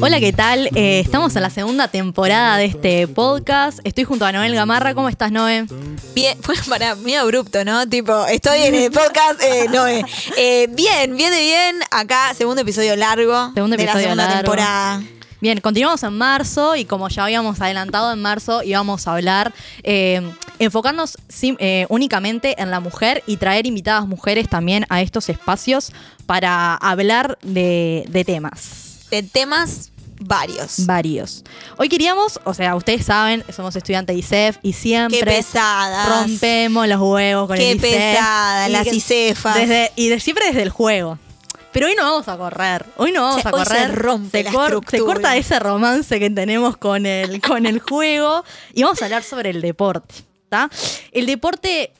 Hola, ¿qué tal? Eh, estamos en la segunda temporada de este podcast. Estoy junto a Noel Gamarra. ¿Cómo estás, Noé? Bien, fue para mí abrupto, ¿no? Tipo, estoy en el podcast, eh, Noé. Eh, bien, bien de bien. Acá, segundo episodio largo Segundo de la episodio segunda largo. temporada. Bien, continuamos en marzo y como ya habíamos adelantado en marzo íbamos a hablar, eh, enfocarnos sim- eh, únicamente en la mujer y traer invitadas mujeres también a estos espacios para hablar de, de temas De temas varios. varios. Hoy queríamos, o sea, ustedes saben, somos estudiantes de ISEF y siempre Qué pesadas. rompemos los huevos con Qué el ISEF. pesadas, Y las que-. Desde, y de, siempre desde el juego. Pero hoy no vamos a correr. Hoy no vamos Se- a hoy se correr. rompe la cor- se corta ese romance que tenemos con el, con el juego. Y vamos a hablar sobre el deporte. ¿tá? El deporte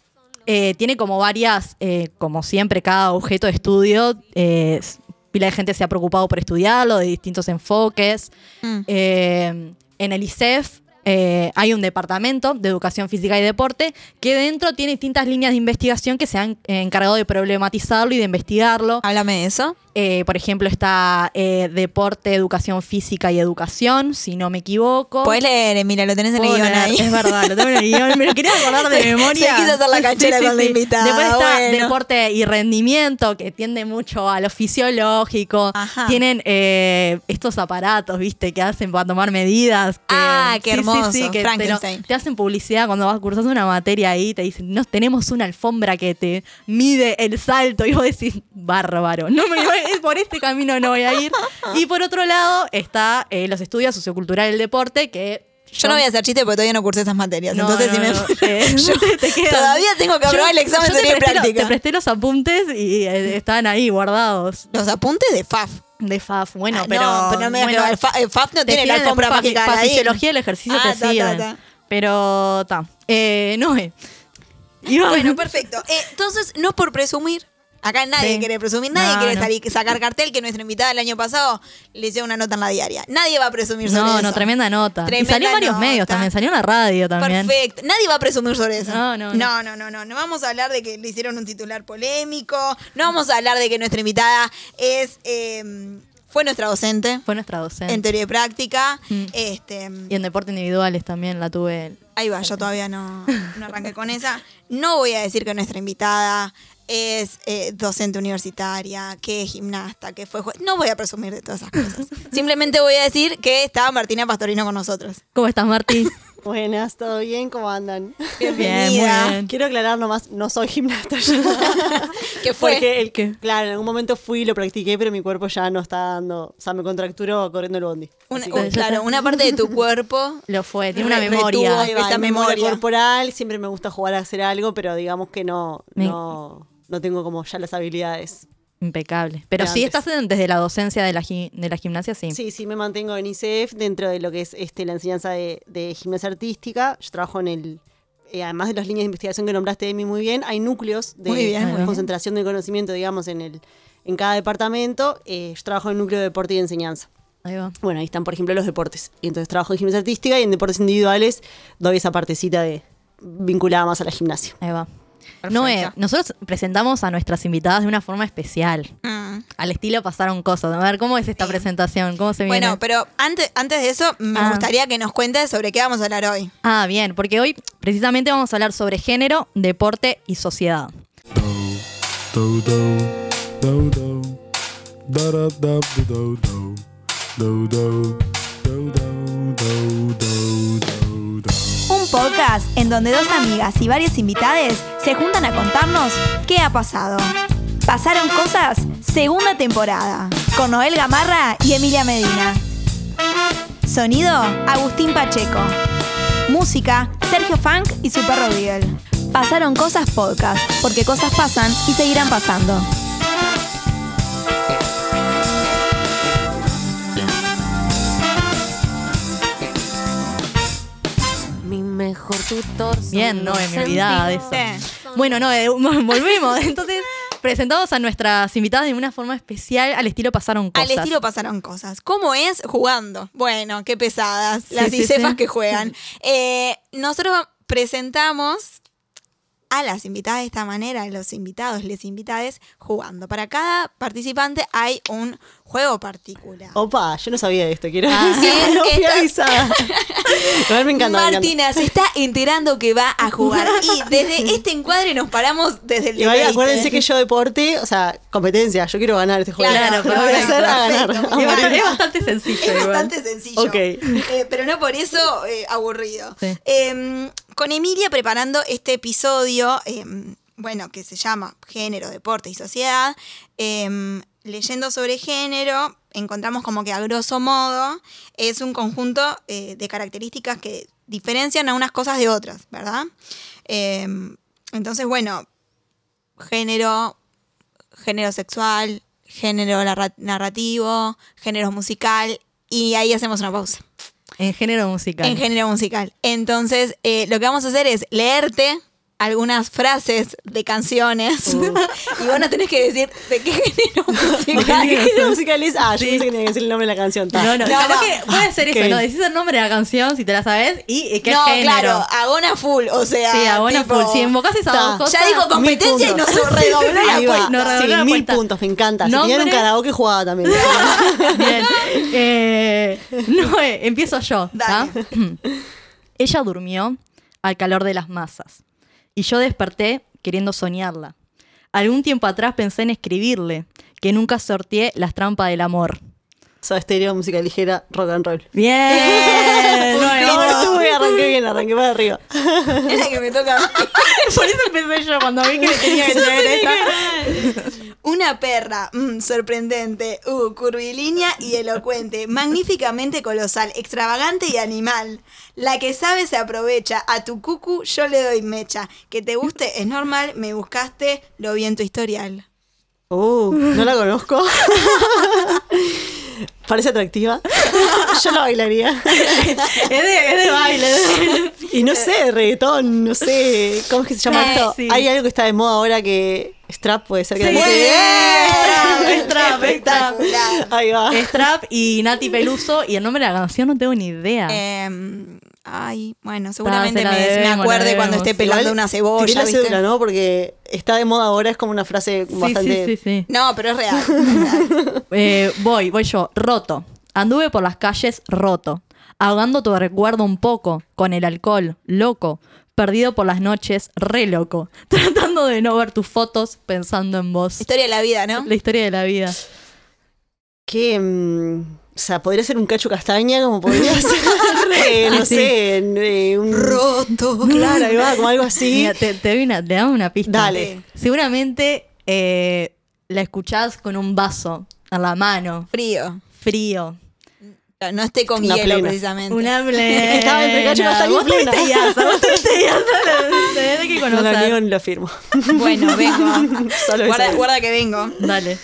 eh, tiene como varias, eh, como siempre, cada objeto de estudio. eh, pila de gente se ha preocupado por estudiarlo, de distintos enfoques. Mm. Eh, en el ISEF eh, hay un departamento de educación física y deporte que dentro tiene distintas líneas de investigación que se han encargado de problematizarlo y de investigarlo. Háblame de eso. Eh, por ejemplo, está eh, deporte, educación física y educación, si no me equivoco. Podés leer, mira, lo tenés en el guion leer, ahí. Es verdad, lo tengo en el guion. Me lo quería acordar de memoria. se quiso hacer la canchera con la invitada, Después está bueno. deporte y rendimiento, que tiende mucho a lo fisiológico. Ajá. Tienen eh, estos aparatos, viste, que hacen para tomar medidas. que- Ah, qué sí, sí, hermoso, sí, que te, lo- te hacen publicidad cuando vas cursando una materia ahí, te dicen, no, tenemos una alfombra que te mide el salto. Y vos decís, bárbaro, no me voy- por este camino no voy a ir. Y por otro lado está eh, los estudios socioculturales del deporte, que Yo no voy a hacer chiste porque todavía no cursé esas materias. no, entonces, no, si me. no, eh, Yo te todavía tengo que aprobar el examen de práctica. Te presté los apuntes y eh, estaban ahí guardados. Los apuntes de FAF. De FAF, bueno, Ah, pero. no, pero no me bueno, el fa- el FAF no tiene la alfombra mágica Para fisiología del ejercicio Ah, te ta, ta, ta. Pero, está. Eh, no es. Iba- Bueno, perfecto. Eh, entonces, no por presumir. Acá nadie Sí. quiere presumir, nadie No, quiere no. salir- sacar cartel que nuestra invitada el año pasado le hicieron una nota en la diaria. Nadie va a presumir sobre No, eso. no, tremenda nota. Tremenda y salió en varios nota. medios también, salió en la radio también. Perfecto. Nadie va a presumir sobre eso. No, no, no. no, no, no, no. No vamos a hablar de que le hicieron un titular polémico. No vamos a hablar de que nuestra invitada es eh, fue nuestra docente Fue nuestra docente. en teoría y práctica. Mm. Este, y en deporte individuales también la tuve. Ahí va, yo todavía no, no arranqué con esa. No voy a decir que nuestra invitada es eh, docente universitaria, que es gimnasta, que fue juez. No voy a presumir de todas esas cosas. Simplemente voy a decir que estaba Martina Pastorino con nosotros. ¿Cómo estás, Martín? Buenas, ¿todo bien? ¿Cómo andan? Bienvenida. muy bien. Quiero aclarar nomás, no soy gimnasta yo. ¿Qué fue? Porque, el, ¿Qué? claro, en algún momento fui y lo practiqué, pero mi cuerpo ya no está dando, o sea, me contracturó corriendo el bondi. Una- Así que- un- claro, una parte de tu cuerpo. Lo fue, tiene una memoria. retuvo esa memoria. corporal, siempre me gusta jugar a hacer algo, pero digamos que no, Me- no, no tengo como ya las habilidades. Impecable. Pero De sí estás en- desde la docencia de la, gi- de la gimnasia, sí. Sí, sí, me mantengo en ICF dentro de lo que es este, la enseñanza de, de gimnasia artística. Yo trabajo en el, eh, además de las líneas de investigación que nombraste, Emi, muy bien, hay núcleos de Muy bien, concentración de conocimiento, digamos, en, el, en cada departamento. Eh, yo trabajo en el núcleo de deporte y de enseñanza. Ahí va. Bueno, ahí están, por ejemplo, los deportes. Y entonces trabajo en gimnasia artística y en deportes individuales doy esa partecita de vinculada más a la gimnasia. Ahí va. Perfecto. Noé, nosotros presentamos a nuestras invitadas de una forma especial. Mm. Al estilo pasaron cosas. A ver, ¿cómo es esta Sí. presentación? ¿Cómo se viene? Bueno, pero antes, antes de eso, me Ah. gustaría que nos cuentes sobre qué vamos a hablar hoy. Ah, bien, porque hoy precisamente vamos a hablar sobre género, deporte y sociedad. Podcast en donde dos amigas y varias invitades se juntan a contarnos qué ha pasado. Pasaron cosas, segunda temporada, con Noel Gamarra y Emilia Medina. Sonido, Agustín Pacheco. Música, Sergio Funk y su perro Beagle. Pasaron cosas podcast, porque cosas pasan y seguirán pasando. Mejor tutor. son Bien, los me olvidaba de eso. Bueno, no, eh, volvemos. Entonces, presentamos a nuestras invitadas de una forma especial al estilo pasaron cosas. Al estilo pasaron cosas. ¿Cómo es? Jugando. Bueno, qué pesadas. Sí, Las sí, ICEFAS sí. que juegan. Eh, nosotros presentamos a las invitadas de esta manera, a los invitados, les invitades, jugando. Para cada participante hay un juego particular. Opa, yo no sabía de esto, quiero Ah, decir, no fui avisada. A ver, me encanta. me encanta. Martina se está enterando que va a jugar. Y desde este encuadre nos paramos desde el Igual acuérdense que yo deporte, o sea, competencia, yo quiero ganar este juego. Claro, Lo voy a hacer ganar. Es, bastante sencillo. Es igual. bastante sencillo. Ok. Eh, pero no por eso eh, aburrido. Sí. Eh, con Emilia preparando este episodio, eh, bueno, que se llama Género, Deporte y Sociedad, eh, leyendo sobre género, encontramos como que a grosso modo es un conjunto eh, de características que diferencian a unas cosas de otras, ¿verdad? Eh, entonces, bueno, género, género sexual, género narra- narrativo, género musical, y ahí hacemos una pausa. En género musical. En género musical. Entonces, eh, lo que vamos a hacer es leerte algunas frases de canciones y vos no tenés que decir de qué género musical. ¿Qué género musical es? Ah, yo Sí. pensé que tenía que decir el nombre de la canción. ta. No, no, No, no. que puede ser eso, ¿no? Decís el nombre de la canción si te la sabes y eh, qué no, género. claro, agona full, o sea. Sí, abona tipo, full. Si invocás esas dos cosas. Ya dijo competencia y nos redobló la. Nos redobló Sí, la mil puntos, me encanta. Si tenían un karaoke jugaba también. Bien. Eh, no, eh, empiezo yo. Dale. Ella durmió al calor de las masas y yo desperté queriendo soñarla. Algún tiempo atrás pensé en escribirle que nunca sorteé las trampas del amor. Soda estéreo, música ligera, rock and roll. Bien. No, estuve, arranqué bien, arranqué para arriba. Es la que me toca. Por eso empecé yo cuando vi que le tenía que traer esta. Una perra, mm, sorprendente, uh, curvilínea y elocuente, magníficamente colosal, extravagante y animal. La que sabe se aprovecha, a tu cucu yo le doy mecha. Que te guste es normal, me buscaste, lo vi en tu historial. Uh, no la conozco. Parece atractiva. Yo la bailaría. Es de, es de baile. es de baile. Y no sé, reggaetón, no sé. ¿Cómo es que se llama Eh, esto? sí. Hay algo que está de moda ahora que. Strap puede ser que Sí, la música- es trap, es trap, es trap. Espectacular. Ahí va. Es trap y Nati Peluso. Y el nombre de la canción no tengo ni idea. Em, ay, bueno, seguramente me, me acuerde cuando esté pelando Igual, una tiré cebolla, la ¿viste? cédula, ¿no? Porque está de moda ahora, es como una frase sí, bastante. sí, sí, sí. No, pero es real. Eh, voy, voy yo. Roto. Anduve por las calles roto. Ahogando tu recuerdo un poco. Con el alcohol. Loco. Perdido por las noches. Re loco. Tratando de no ver tus fotos. Pensando en vos. Historia de la vida, ¿no? La historia de la vida. Que. mm, o sea, podría ser un cacho castaña, como podría ser. eh, no Sí. sé, eh, un. Roto. Claro, ahí va, como algo así. Mira, te, te doy una, te damos una pista. Dale. Seguramente eh, la escuchás con un vaso en la mano. Frío. Frío. No esté con Una hielo, plena. precisamente. Una plena. Estaba entre cacho, castaña y plena. Vos tuviste tenés que No lo conocer. niego ni lo afirmo. Bueno, vengo. Solo guarda, guarda que vengo. Dale.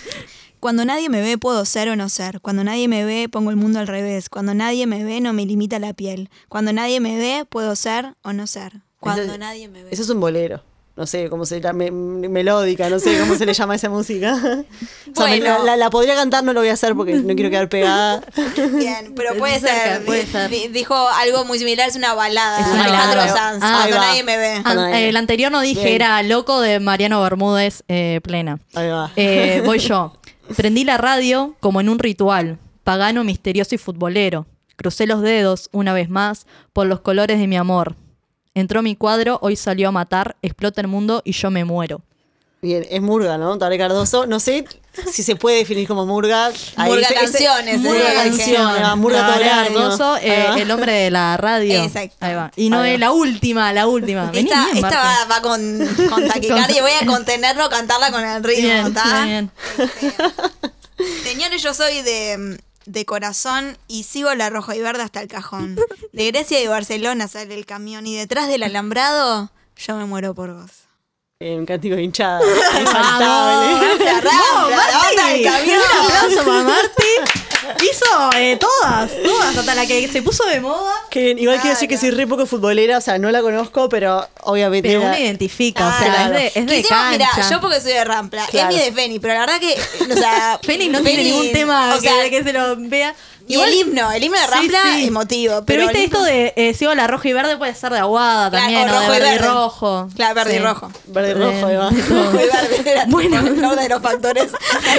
Cuando nadie me ve, puedo ser o no ser. Cuando nadie me ve, pongo el mundo al revés. Cuando nadie me ve, no me limita la piel. Cuando nadie me ve, puedo ser o no ser. Cuando nadie me ve. Eso es un bolero. No sé cómo se llama, me- melódica, no sé cómo se le llama esa música. O sea, me- Bueno. la, la- la podría cantar, no lo voy a hacer porque no quiero quedar pegada. Bien, pero puede cerca, ser. puede Dijo algo muy similar, es una balada. Es una Alejandro balada. Sanz. Ah, cuando nadie me ve. Ah, An- eh, el anterior no dije, Bien. era Loco de Mariano Bermúdez eh, plena. Ahí va. Eh, voy yo. Prendí la radio como en un ritual, pagano, misterioso y futbolero. Crucé los dedos, una vez más, por los colores de mi amor. Entró mi cuadro, hoy salió a matar, explota el mundo y yo me muero. Bien, es Murga, ¿no? Tabaré Cardoso. No sé si se puede definir como Murga. Ahí Murga ese- canciones, Murga eh, va, Murga Tabaré. Cardoso, eh, el hombre de la radio. Exacto. Ahí va. Y no Ahí va. es la última, la última. Vení Esta, bien, esta va, va con, con taquicardia. Voy a contenerlo, cantarla con el ritmo, Bien, ¿está? bien. Señores, yo soy de, de corazón y sigo la rojo y verde hasta el cajón. De Grecia y Barcelona sale el camión y detrás del alambrado yo me muero por vos. Un cántico de hinchada. Infaltable. La banda del camión. Un aplauso para Marti. Hizo eh, todas, todas, hasta la que se puso de moda. Que igual quiero decir que soy re poco futbolera, o sea, no la conozco, pero obviamente. Pero uno identifica, o sea, Claro. es de, es de Quisimos, cancha. mira, yo porque soy de Rampla, Claro. Emi de Feni, pero la verdad que, o sea, Félix no tiene Feni, ningún tema o sea, que, que se lo vea. Y el himno, el himno de Sí, Rampla sí. emotivo. Pero, Pero, viste esto de eh, sigo la roja y verde puede ser de aguada Claro, también, o o, de rojo y verde y rojo. Claro, verde y Sí. rojo. Verde y rojo, va. Rojo y verde era Bueno. uno de los factores.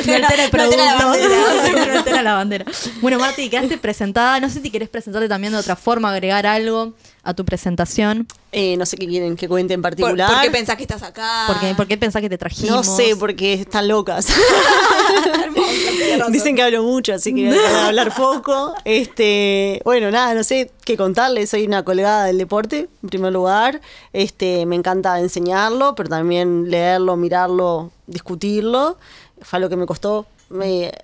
No el No la bandera. No la bandera. Bueno, Marti, quedaste presentada. No sé si querés presentarte también de otra forma, agregar algo a tu presentación. Eh, no sé qué quieren que cuente en ¿Por, particular. por qué pensás que estás acá? ¿Por qué, por qué pensás que te trajimos? No sé, porque están locas. Dicen que hablo mucho, así que voy a hablar poco. Este, bueno, nada, no sé qué contarles. Soy una colgada del deporte, en primer lugar. Este, me encanta enseñarlo, pero también leerlo, mirarlo, discutirlo. Fue algo que me costó me,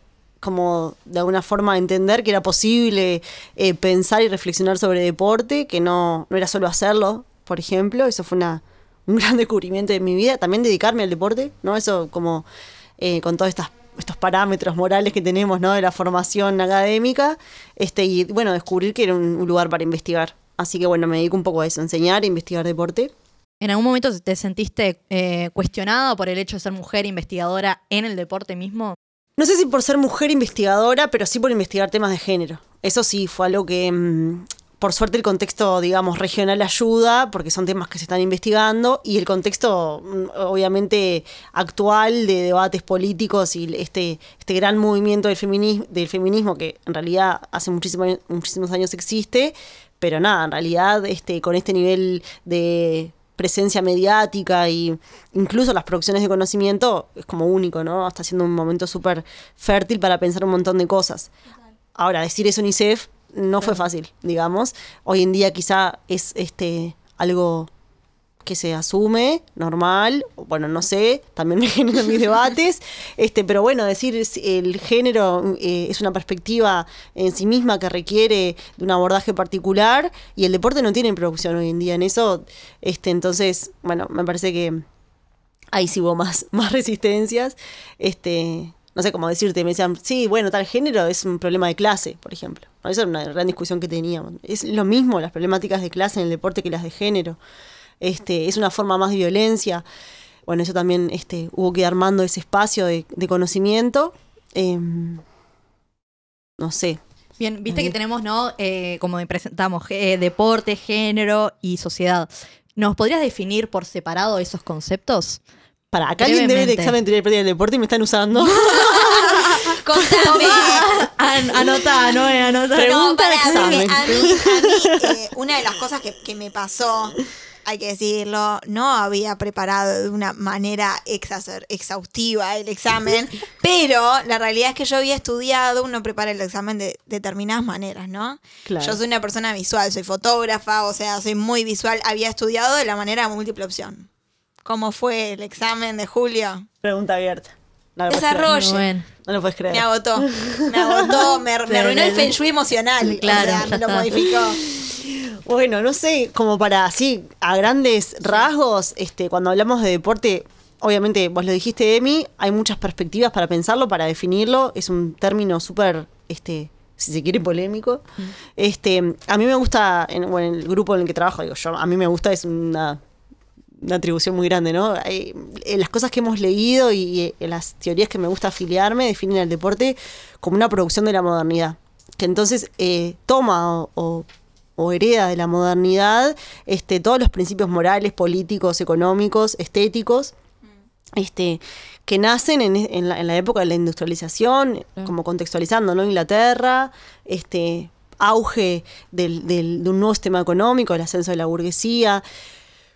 como de alguna forma entender que era posible eh, pensar y reflexionar sobre deporte, que no, no era solo hacerlo, por ejemplo. Eso fue una, un gran descubrimiento de mi vida. También dedicarme al deporte, ¿no? Eso como eh, con estas estos parámetros morales que tenemos, ¿no? De la formación académica, este, y bueno, descubrir que era un, lugar para investigar. Así que bueno, me dedico un poco a eso, enseñar e investigar deporte. ¿En algún momento te sentiste eh, cuestionada por el hecho de ser mujer investigadora en el deporte mismo? No sé si por ser mujer investigadora, pero sí por investigar temas de género. Eso sí, fue algo que, mm, por suerte, el contexto, digamos, regional ayuda, porque son temas que se están investigando, y el contexto, mm, obviamente, actual de debates políticos y este, este gran movimiento del feminismo, del feminismo, que en realidad hace muchísimos años, muchísimos años existe, pero nada, en realidad, este, con este nivel de presencia mediática y incluso las producciones de conocimiento es como único, ¿no? Está siendo un momento súper fértil para pensar un montón de cosas. Ahora, decir eso en ICEF no fue fácil, digamos. Hoy en día quizá es este algo que se asume, normal, bueno, no sé, también me generan mis debates, este, pero bueno, decir es- el género eh, es una perspectiva en sí misma que requiere de un abordaje particular y el deporte no tiene producción hoy en día en eso, este, entonces, bueno, me parece que ahí sí hubo más, más resistencias, este, no sé cómo decirte, me decían, sí, bueno, tal género es un problema de clase, por ejemplo. Esa era una gran discusión que teníamos. Es lo mismo las problemáticas de clase en el deporte que las de género. Este, es una forma más de violencia. Bueno, eso también este, hubo que ir armando ese espacio de, de conocimiento. Em, no sé. Bien, viste que tenemos, ¿no? Eh, como presentamos, eh, deporte, género y sociedad. ¿Nos podrías definir por separado esos conceptos? Para acá alguien debe Brevemente. examen de teoría del deporte y me están usando. Contame. An- anota, no, anota. No, Pregunta para de a mí, a mí, eh, una de las cosas que, que me pasó, hay que decirlo, no había preparado de una manera exa- exhaustiva el examen, pero la realidad es que yo había estudiado, uno prepara el examen de determinadas maneras, ¿no? Claro. Yo soy una persona visual, soy fotógrafa, o sea, soy muy visual, había estudiado de la manera múltiple opción. ¿Cómo fue el examen de julio? Pregunta abierta. No Desarrollo. Bueno. No lo puedes creer. Me agotó, me agotó, me, me arruinó el feng shui emocional. Claro, o sea, me lo modificó. Bueno, no sé, como para así, a grandes rasgos, este, cuando hablamos de deporte, obviamente, vos lo dijiste, Emi, hay muchas perspectivas para pensarlo, para definirlo. Es un término súper, este, si se quiere, polémico. Este, a mí me gusta, en, bueno, en el grupo en el que trabajo, digo yo, a mí me gusta, es una, una atribución muy grande, ¿no? Hay- eh, las cosas que hemos leído y eh, las teorías que me gusta afiliarme definen el deporte como una producción de la modernidad. Que entonces eh, toma o, o- o hereda de la modernidad este, todos los principios morales, políticos, económicos, estéticos, este, que nacen en, en la, en la época de la industrialización, como contextualizando, ¿no? Inglaterra, este auge del, del- de un nuevo sistema económico, el ascenso de la burguesía,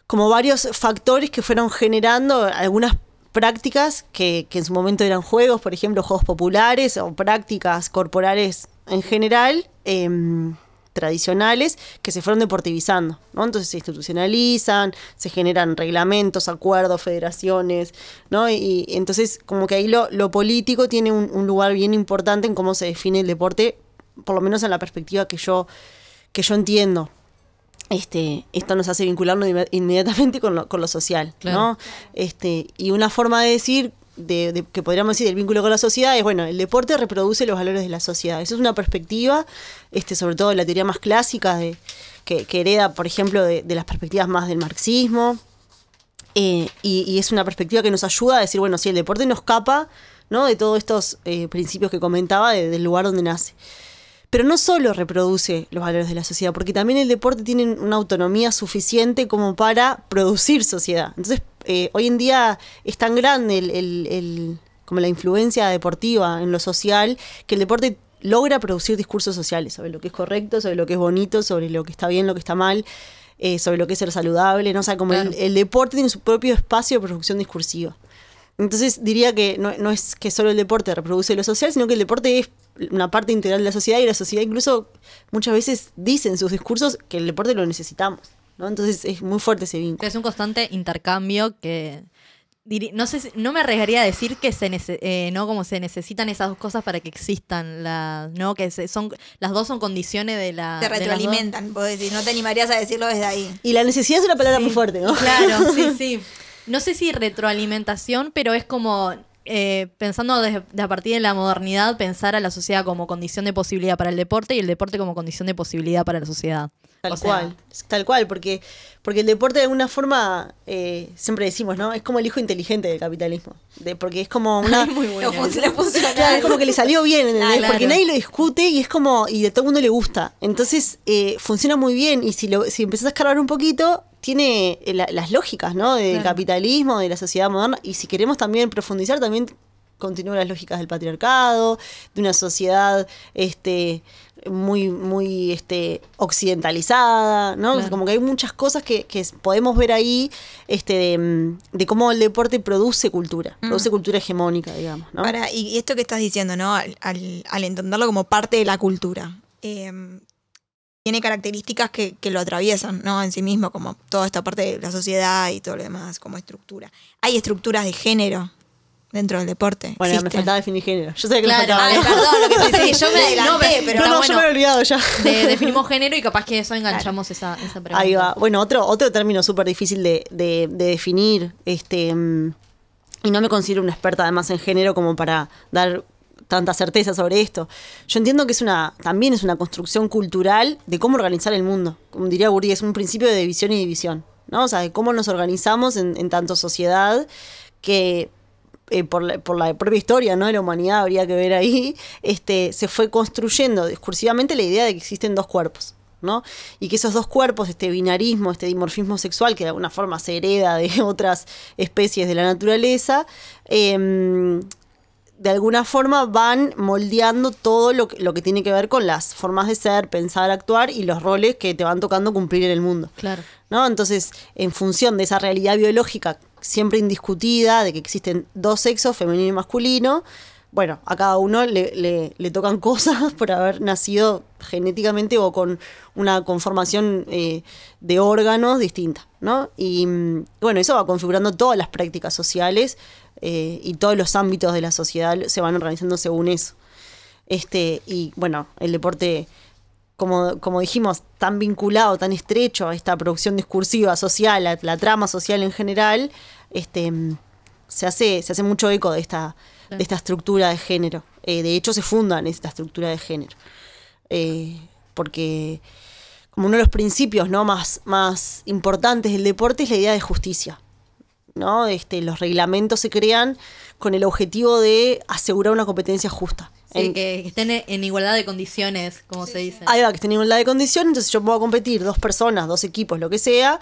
como varios factores que fueron generando algunas prácticas que, que en su momento eran juegos, por ejemplo, juegos populares o prácticas corporales en general, em, tradicionales, que se fueron deportivizando. ¿no? Entonces se institucionalizan, se generan reglamentos, acuerdos, federaciones, ¿no? Y, y entonces como que ahí lo, lo político tiene un, un lugar bien importante en cómo se define el deporte, por lo menos en la perspectiva que yo, que yo entiendo este, esto nos hace vincularnos inme- inmediatamente con lo, con lo social, Claro. ¿no? Este, y una forma de decir, de, que podríamos decir del vínculo con la sociedad, es bueno, el deporte reproduce los valores de la sociedad. Eso es una perspectiva, este, sobre todo de la teoría más clásica, de, que, hereda, por ejemplo, de, las perspectivas más del marxismo. Eh, y, es una perspectiva que nos ayuda a decir, bueno, si el deporte no escapa ¿no? de todos estos eh, principios que comentaba, de- del lugar donde nace. pero no solo reproduce los valores de la sociedad, porque también el deporte tiene una autonomía suficiente como para producir sociedad. Entonces, eh, hoy en día es tan grande el, el- el- como la influencia deportiva en lo social que el deporte logra producir discursos sociales sobre lo que es correcto, sobre lo que es bonito, sobre lo que está bien, lo que está mal, eh, sobre lo que es ser saludable, ¿no? O sea, como el- deporte tiene su propio espacio de producción discursiva. Entonces diría que no, no es que solo el deporte reproduce lo social, sino que el deporte es una parte integral de la sociedad y la sociedad incluso muchas veces dice en sus discursos que el deporte lo necesitamos. ¿No? Entonces es muy fuerte ese vínculo. Es un constante intercambio que no sé si- no me arriesgaría a decir que se nece- eh, no como se necesitan esas dos cosas para que existan las no que se- son las dos son condiciones de la Te retroalimentan, vos decís, no te animarías a decirlo desde ahí. Y la necesidad es una palabra muy fuerte, ¿no? Claro, sí, sí. No sé si retroalimentación, pero es como eh, pensando desde, de a partir de la modernidad, pensar a la sociedad como condición de posibilidad para el deporte y el deporte como condición de posibilidad para la sociedad. Tal O sea, cual, tal cual, porque, porque el deporte de alguna forma, eh, siempre decimos, ¿no? Es como el hijo inteligente del capitalismo. De, porque es como una... Muy bueno. No funciona, funciona. Claro, es como que le salió bien, ¿entendés? Ah, claro. Porque nadie lo discute y es como, y a todo el mundo le gusta. Entonces, eh, funciona muy bien. Y si lo, si empezás a escarbar un poquito, tiene eh, la- las lógicas, ¿no? Del Claro. capitalismo, de la sociedad moderna. Y si queremos también profundizar, también continúan las lógicas del patriarcado, de una sociedad este muy muy este occidentalizada no O sea, como que hay muchas cosas que, que podemos ver ahí este de, mm, de cómo el deporte produce cultura produce cultura hegemónica digamos ¿no? Ahora, y y esto que estás diciendo, ¿no? Al, al- al entenderlo como parte de la cultura, eh, tiene características que, que lo atraviesan, ¿no? En sí mismo, como toda esta parte de la sociedad y todo lo demás, como estructura. Hay estructuras de género dentro del deporte. Bueno, me faltaba definir género. Yo sé que Claro, me faltaba. ay, perdón, lo que pasa Sí, es que yo me sí. No, adelanté, pero- pero no, no, yo bueno. me he olvidado ya. De- definimos género y capaz que eso enganchamos esa, esa pregunta. Ahí va. Bueno, otro, otro término súper difícil de, de- de definir, este, mm, y no me considero una experta además en género como para dar tanta certeza sobre esto. Yo entiendo que es una, también es una construcción cultural de cómo organizar el mundo. Como diría Gurri, es un principio de división y división. ¿no? O sea, de cómo nos organizamos en, en tanto sociedad que eh, por, la, por la propia historia ¿no? de la humanidad habría que ver ahí, este, se fue construyendo discursivamente la idea de que existen dos cuerpos. ¿no? Y que esos dos cuerpos, este binarismo, este dimorfismo sexual, que de alguna forma se hereda de otras especies de la naturaleza, em, de alguna forma van moldeando todo lo que, lo que tiene que ver con las formas de ser, pensar, actuar y los roles que te van tocando cumplir en el mundo. Claro. ¿no? Entonces, en función de esa realidad biológica siempre indiscutida, de que existen dos sexos, femenino y masculino, bueno, a cada uno le, le- tocan cosas por haber nacido genéticamente o con una conformación eh, de órganos distinta, ¿no? Y mm, bueno, eso va configurando todas las prácticas sociales eh, y todos los ámbitos de la sociedad se van organizando según eso. Este, y bueno, el deporte como, como dijimos, tan vinculado, tan estrecho a esta producción discursiva social, a la trama social en general, este, mm, se, hace, se hace mucho eco de esta, de esta estructura de género. Eh, de hecho, se funda en esta estructura de género. Eh, porque como uno de los principios ¿no? más, más importantes del deporte es la idea de justicia. ¿no? Este, los reglamentos se crean con el objetivo de asegurar una competencia justa. Sí, En- que, estén en igualdad de condiciones, como se dice. Ahí va, que tenemos la de condición, entonces yo puedo competir dos personas, dos equipos, lo que sea.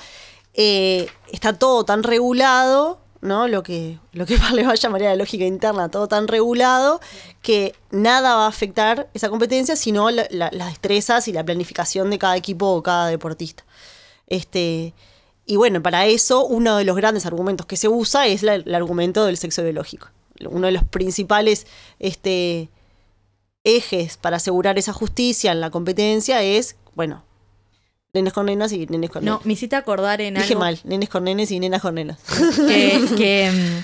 eh, está todo tan regulado, ¿no? Lo que, lo que le va a llamar la lógica interna, todo tan regulado que nada va a afectar esa competencia, sino la- la- las destrezas y la planificación de cada equipo o cada deportista. Este, y bueno, para eso uno de los grandes argumentos que se usa es la- el argumento del sexo biológico. Uno de los principales este, ejes para asegurar esa justicia en la competencia es, bueno, nenes con nenas y nenes con No, nenas. me hiciste acordar en Dije algo mal, nenes con nenes y nenas con nenas. que, que, mm,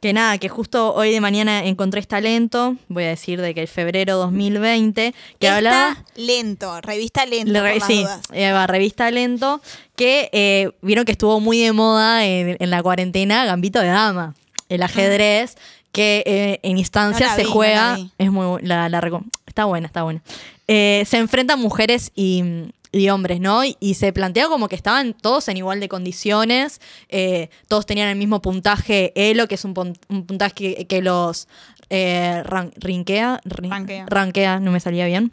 que nada, que justo hoy de mañana encontré este talento, voy a decir de que el febrero 2020, que Está hablaba... lento, revista lento. Le- por las sí, dudas. eh, va, revista Lento, que eh, vieron que estuvo muy de moda en, en la cuarentena Gambito de Dama, el ajedrez, que eh, en instancias No se vi, no juega, vi. es muy la, la está buena, está buena. Eh, se enfrentan mujeres y, y hombres, ¿no? Y, y se plantea como que estaban todos en igual de condiciones, eh, todos tenían el mismo puntaje Elo, que es un, pun- un puntaje que, que los eh, ran- rinkea, rin- Rankea. rankea, no me salía bien.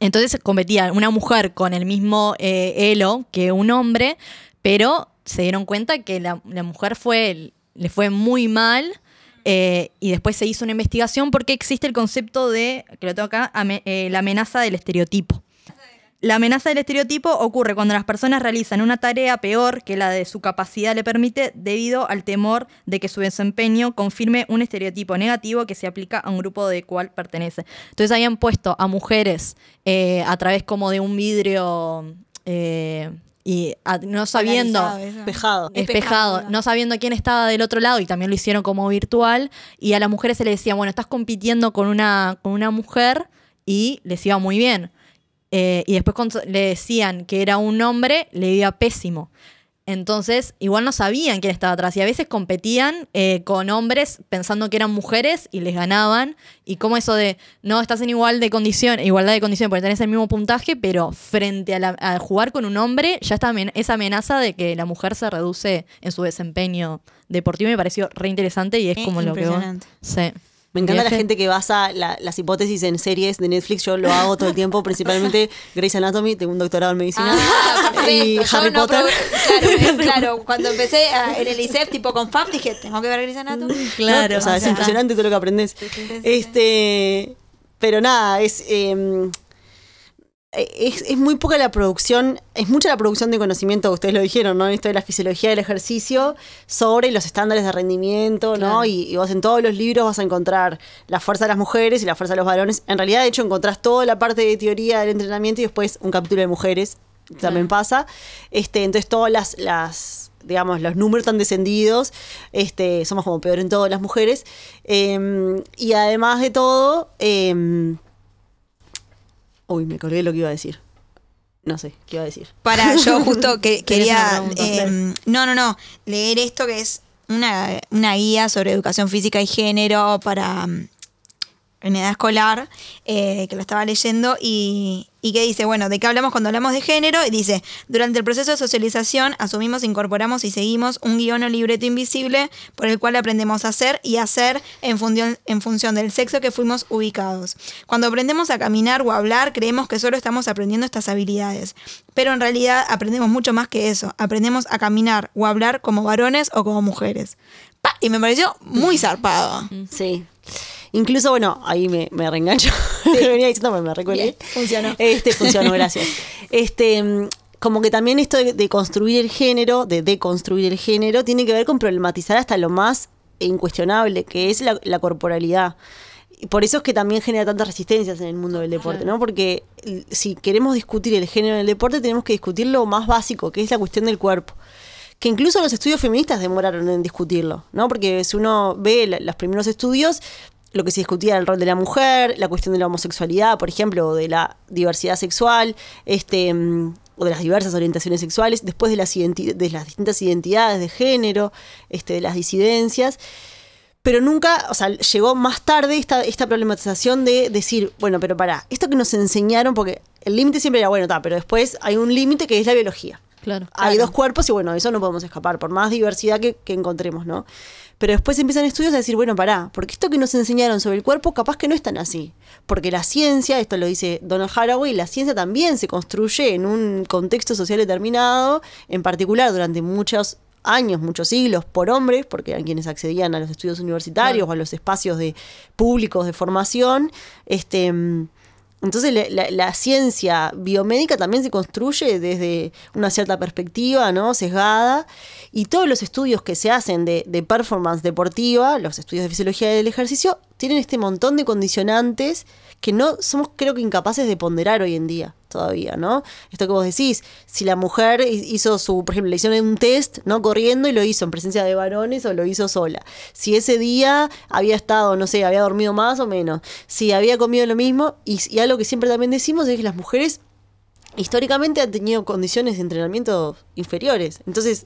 Entonces competía una mujer con el mismo eh, elo que un hombre, pero se dieron cuenta que la, la mujer fue, le fue muy mal. Eh, y después se hizo una investigación porque existe el concepto de, que lo tengo acá, eh, la amenaza del estereotipo. La amenaza del estereotipo ocurre cuando las personas realizan una tarea peor que la de su capacidad le permite debido al temor de que su desempeño confirme un estereotipo negativo que se aplica a un grupo de cual pertenece. Entonces habían puesto a mujeres eh, a través como de un vidrio y a- no sabiendo espejado, Espejado. no sabiendo quién estaba del otro lado y también lo hicieron como virtual y a las mujeres se les decía, bueno, estás compitiendo con una, con una mujer y les iba muy bien. Eh, y después cuando le decían que era un hombre, le iba pésimo. Entonces, igual no sabían quién estaba atrás y a veces competían eh, con hombres pensando que eran mujeres y les ganaban. Y como eso de, no, estás en igual de condición, igualdad de condición porque tenés el mismo puntaje, pero frente a, la- a jugar con un hombre, ya está esa amenaza de que la mujer se reduce en su desempeño deportivo me pareció re interesante y es como lo que vos... Sí. Me encanta la gente que basa la- las hipótesis en series de Netflix. Yo lo hago todo el tiempo, principalmente Grey's Anatomy. Tengo un doctorado en medicina. Ah, perfecto. y Yo Harry no Potter. claro, claro, cuando empecé a- en el ICEF, tipo con FAP, dije, tengo que ver Grey's Anatomy. Claro. ¿no? O sea, es sea, impresionante todo lo que aprendes. Este, pero nada, es, eh, es, es muy poca la producción, es mucha la producción de conocimiento, ustedes lo dijeron, ¿no? Esto de la fisiología del ejercicio sobre los estándares de rendimiento, ¿no? Y, y vos en todos los libros vas a encontrar la fuerza de las mujeres y la fuerza de los varones. En realidad, de hecho, encontrás toda la parte de teoría del entrenamiento y después un capítulo de mujeres. También pasa. Este, entonces, todas las, las digamos, los números tan descendidos, este, somos como peor en todas las mujeres. Eh, y además de todo, eh, uy, me colgué lo que iba a decir. No sé, ¿qué iba a decir? Para, yo justo que ¿Tenés una quería. eh, no, no, no. Leer esto que es una, una guía sobre educación física y género para. mm, en edad escolar, eh, que lo estaba leyendo, y, y que dice, bueno, ¿de qué hablamos cuando hablamos de género? Y dice, durante el proceso de socialización asumimos, incorporamos y seguimos un guion o libreto invisible por el cual aprendemos a ser y hacer en función, en función del sexo que fuimos ubicados. Cuando aprendemos a caminar o a hablar, creemos que solo estamos aprendiendo estas habilidades, pero en realidad aprendemos mucho más que eso. Aprendemos a caminar o a hablar como varones o como mujeres. Pa, Y me pareció muy zarpado. Sí. Incluso, bueno, ahí me, me reengancho. Lo venía diciendo, me recuerdo. Funcionó. Este, funcionó, gracias. Este, mm, como que también esto de, de construir el género, de deconstruir el género, tiene que ver con problematizar hasta lo más incuestionable, que es la, la corporalidad. Y por eso es que también genera tantas resistencias en el mundo del deporte, ¿no? Porque si queremos discutir el género en el deporte, tenemos que discutir lo más básico, que es la cuestión del cuerpo que incluso los estudios feministas demoraron en discutirlo, ¿no? Porque si uno ve la- los primeros estudios, lo que se discutía el rol de la mujer, la cuestión de la homosexualidad, por ejemplo, o de la diversidad sexual, este, mm, o de las diversas orientaciones sexuales, después de las, de las distintas identidades de género, este, de las disidencias. Pero nunca, o sea, llegó más tarde esta, esta problematización de decir, bueno, pero para, esto que nos enseñaron, porque el límite siempre era, bueno, está, pero después hay un límite que es la biología. Claro. Hay dos cuerpos y bueno, de eso no podemos escapar, por más diversidad que, que encontremos, ¿no? Pero después empiezan estudios a decir, bueno, pará, porque esto que nos enseñaron sobre el cuerpo capaz que no es tan así. Porque la ciencia, esto lo dice Donald Haraway, la ciencia también se construye en un contexto social determinado, en particular durante muchos años, muchos siglos, por hombres, porque eran quienes accedían a los estudios universitarios o a los espacios de públicos de formación. Este, mm, entonces la, la- ciencia biomédica también se construye desde una cierta perspectiva, ¿no? Sesgada. Y todos los estudios que se hacen de, de performance deportiva, los estudios de fisiología del ejercicio, tienen este montón de condicionantes que no somos creo que incapaces de ponderar hoy en día todavía, ¿no? Esto que vos decís, si la mujer hi- hizo su, por ejemplo, le hicieron un test, ¿no? Corriendo y lo hizo en presencia de varones o lo hizo sola. Si ese día había estado, no sé, había dormido más o menos, si había comido lo mismo, y, y algo que siempre también decimos es que las mujeres históricamente han tenido condiciones de entrenamiento inferiores. Entonces,